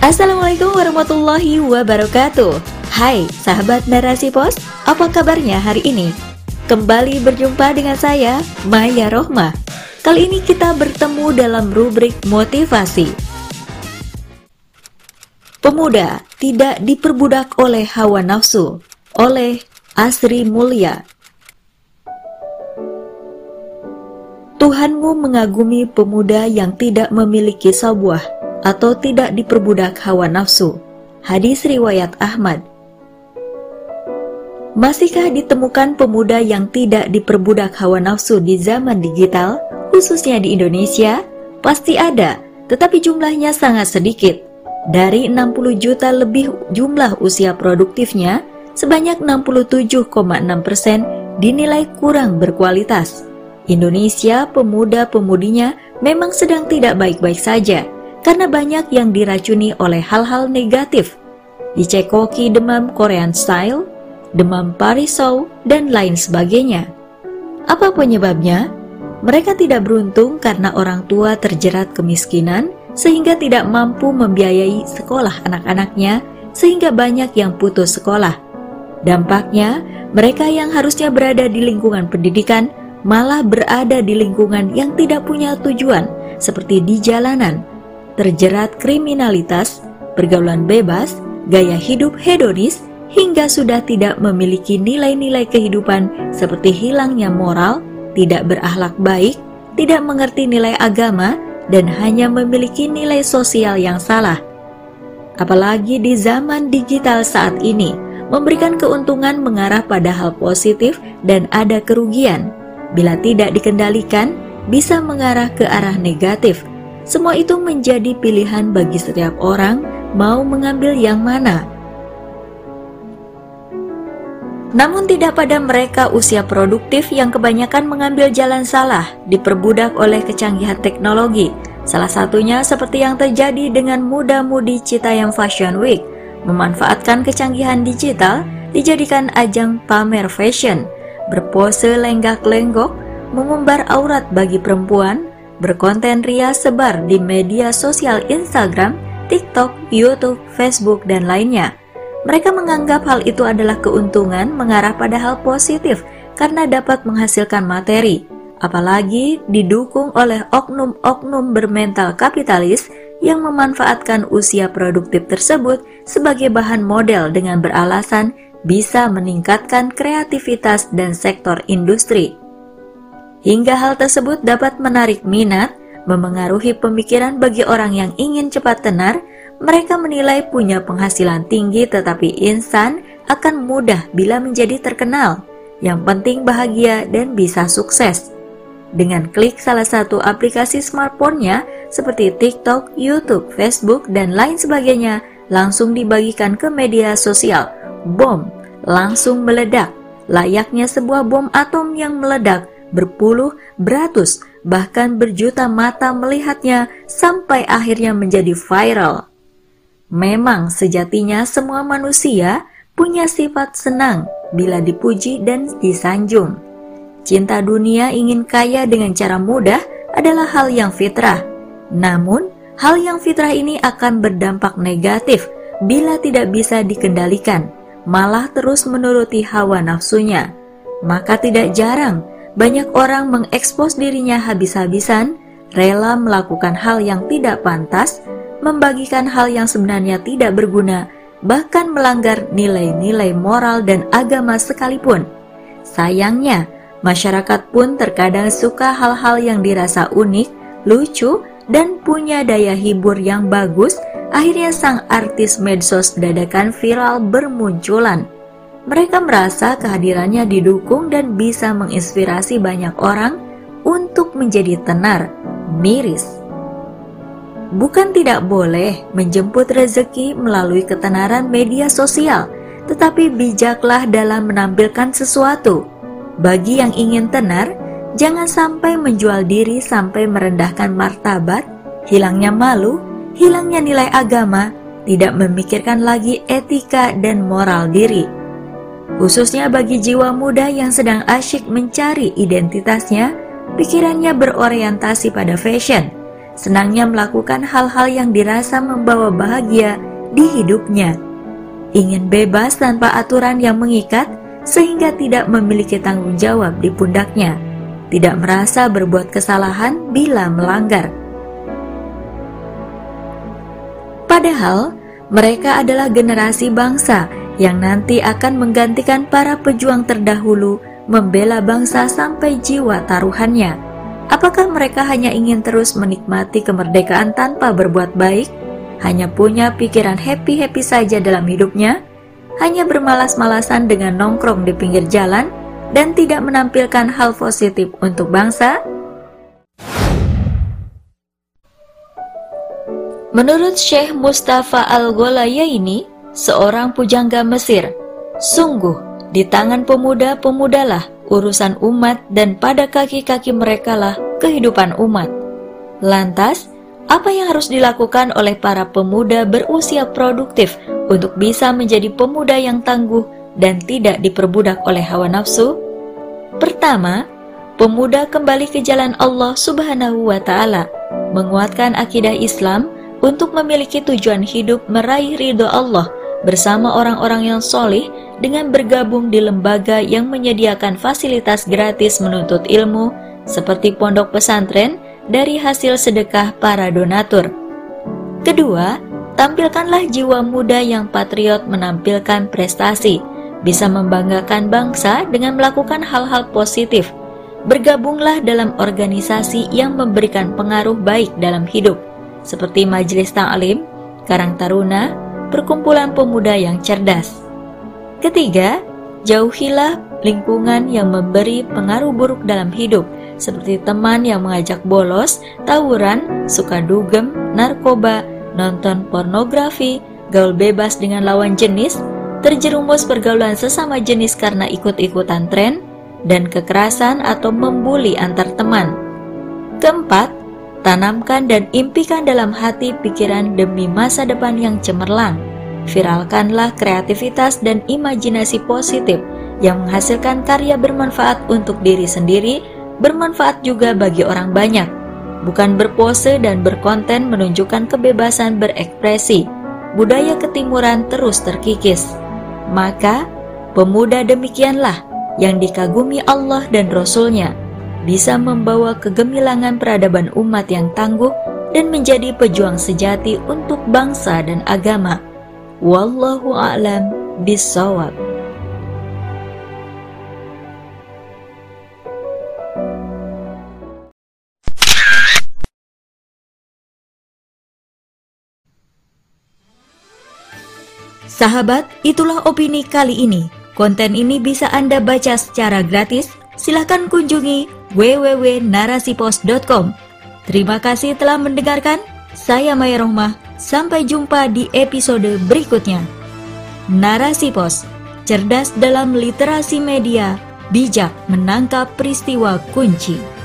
Assalamualaikum warahmatullahi wabarakatuh. Hai sahabat narasi pos, apa kabarnya hari ini? Kembali berjumpa dengan saya, Maya Rohmah Kali ini kita bertemu dalam rubrik motivasi. Pemuda tidak diperbudak oleh hawa nafsu Oleh Asri Mulia. Tuhanmu mengagumi pemuda yang tidak memiliki sebuah atau tidak diperbudak hawa nafsu. Hadis riwayat Ahmad. Masihkah ditemukan pemuda yang tidak diperbudak hawa nafsu di zaman digital, khususnya di Indonesia? Pasti ada, tetapi jumlahnya sangat sedikit. Dari 60 juta lebih jumlah usia produktifnya, sebanyak 67,6 persen dinilai kurang berkualitas. Indonesia pemuda-pemudinya memang sedang tidak baik-baik saja, karena banyak yang diracuni oleh hal-hal negatif. Dicekoki demam Korean style, demam Parisau, dan lain sebagainya. Apa penyebabnya? Mereka tidak beruntung karena orang tua terjerat kemiskinan sehingga tidak mampu membiayai sekolah anak-anaknya sehingga banyak yang putus sekolah. Dampaknya, mereka yang harusnya berada di lingkungan pendidikan malah berada di lingkungan yang tidak punya tujuan seperti di jalanan, terjerat kriminalitas, pergaulan bebas, gaya hidup hedonis, hingga sudah tidak memiliki nilai-nilai kehidupan seperti hilangnya moral, tidak berakhlak baik, tidak mengerti nilai agama, dan hanya memiliki nilai sosial yang salah. Apalagi di zaman digital saat ini, memberikan keuntungan mengarah pada hal positif dan ada kerugian. Bila tidak dikendalikan, bisa mengarah ke arah negatif, semua itu menjadi pilihan bagi setiap orang mau mengambil yang mana. Namun tidak pada mereka usia produktif yang kebanyakan mengambil jalan salah, diperbudak oleh kecanggihan teknologi. Salah satunya seperti yang terjadi dengan muda-mudi Citayam Fashion Week, memanfaatkan kecanggihan digital dijadikan ajang pamer fashion, berpose lenggak-lenggok, mengumbar aurat bagi perempuan, berkonten ria sebar di media sosial Instagram, TikTok, YouTube, Facebook, dan lainnya. Mereka menganggap hal itu adalah keuntungan mengarah pada hal positif karena dapat menghasilkan materi, apalagi didukung oleh oknum-oknum bermental kapitalis yang memanfaatkan usia produktif tersebut sebagai bahan model dengan beralasan bisa meningkatkan kreativitas dan sektor industri. Hingga hal tersebut dapat menarik minat, memengaruhi pemikiran bagi orang yang ingin cepat tenar, mereka menilai punya penghasilan tinggi tetapi insan akan mudah bila menjadi terkenal. Yang penting bahagia dan bisa sukses. Dengan klik salah satu aplikasi smartphone-nya seperti TikTok, YouTube, Facebook, dan lain sebagainya, langsung dibagikan ke media sosial. Bom langsung meledak, layaknya sebuah bom atom yang meledak berpuluh, beratus, bahkan berjuta mata melihatnya sampai akhirnya menjadi viral. Memang sejatinya semua manusia punya sifat senang bila dipuji dan disanjung. Cinta dunia ingin kaya dengan cara mudah adalah hal yang fitrah. Namun, hal yang fitrah ini akan berdampak negatif bila tidak bisa dikendalikan, malah terus menuruti hawa nafsunya. Maka tidak jarang banyak orang mengekspos dirinya habis-habisan, rela melakukan hal yang tidak pantas, membagikan hal yang sebenarnya tidak berguna, bahkan melanggar nilai-nilai moral dan agama sekalipun. Sayangnya, masyarakat pun terkadang suka hal-hal yang dirasa unik, lucu, dan punya daya hibur yang bagus. Akhirnya sang artis medsos dadakan viral bermunculan. Mereka merasa kehadirannya didukung dan bisa menginspirasi banyak orang untuk menjadi tenar, miris. Bukan tidak boleh menjemput rezeki melalui ketenaran media sosial, tetapi bijaklah dalam menampilkan sesuatu. Bagi yang ingin tenar, jangan sampai menjual diri sampai merendahkan martabat, hilangnya malu, hilangnya nilai agama, tidak memikirkan lagi etika dan moral diri Khususnya bagi jiwa muda yang sedang asyik mencari identitasnya, pikirannya berorientasi pada fashion. senangnya melakukan hal-hal yang dirasa membawa bahagia di hidupnya. Ingin bebas tanpa aturan yang mengikat, sehingga tidak memiliki tanggung jawab di pundaknya, tidak merasa berbuat kesalahan bila melanggar. Padahal, mereka adalah generasi bangsa yang nanti akan menggantikan para pejuang terdahulu membela bangsa sampai jiwa taruhannya. Apakah mereka hanya ingin terus menikmati kemerdekaan tanpa berbuat baik? Hanya punya pikiran happy-happy saja dalam hidupnya? Hanya bermalas-malasan dengan nongkrong di pinggir jalan dan tidak menampilkan hal positif untuk bangsa? Menurut Syekh Mustafa Al-Gholaya ini, seorang pujangga Mesir, sungguh di tangan pemuda-pemudalah urusan umat dan pada kaki-kaki merekalah kehidupan umat. Lantas, apa yang harus dilakukan oleh para pemuda berusia produktif untuk bisa menjadi pemuda yang tangguh dan tidak diperbudak oleh hawa nafsu? Pertama, pemuda kembali ke jalan Allah Subhanahu wa taala, menguatkan akidah Islam untuk memiliki tujuan hidup meraih ridho Allah bersama orang-orang yang solih dengan bergabung di lembaga yang menyediakan fasilitas gratis menuntut ilmu seperti pondok pesantren dari hasil sedekah para donatur. Kedua, tampilkanlah jiwa muda yang patriot menampilkan prestasi, bisa membanggakan bangsa dengan melakukan hal-hal positif. Bergabunglah dalam organisasi yang memberikan pengaruh baik dalam hidup, seperti Majelis Ta'lim, Karang Taruna, perkumpulan pemuda yang cerdas. Ketiga, jauhilah lingkungan yang memberi pengaruh buruk dalam hidup, seperti teman yang mengajak bolos, tawuran, suka dugem, narkoba, nonton pornografi, gaul bebas dengan lawan jenis, terjerumus pergaulan sesama jenis karena ikut-ikutan tren, dan kekerasan atau membuli antar teman. Keempat, Tanamkan dan impikan dalam hati pikiran demi masa depan yang cemerlang. Viralkanlah kreativitas dan imajinasi positif yang menghasilkan karya bermanfaat untuk diri sendiri, bermanfaat juga bagi orang banyak. Bukan berpose dan berkonten menunjukkan kebebasan berekspresi. Budaya ketimuran terus terkikis. Maka, pemuda demikianlah yang dikagumi Allah dan Rasul-Nya bisa membawa kegemilangan peradaban umat yang tangguh dan menjadi pejuang sejati untuk bangsa dan agama. Wallahu a'lam bisawab. Sahabat, itulah opini kali ini. Konten ini bisa Anda baca secara gratis. Silahkan kunjungi www.narasipos.com. Terima kasih telah mendengarkan. Saya Maya Rohmah. Sampai jumpa di episode berikutnya. Narasi Pos, cerdas dalam literasi media, bijak menangkap peristiwa kunci.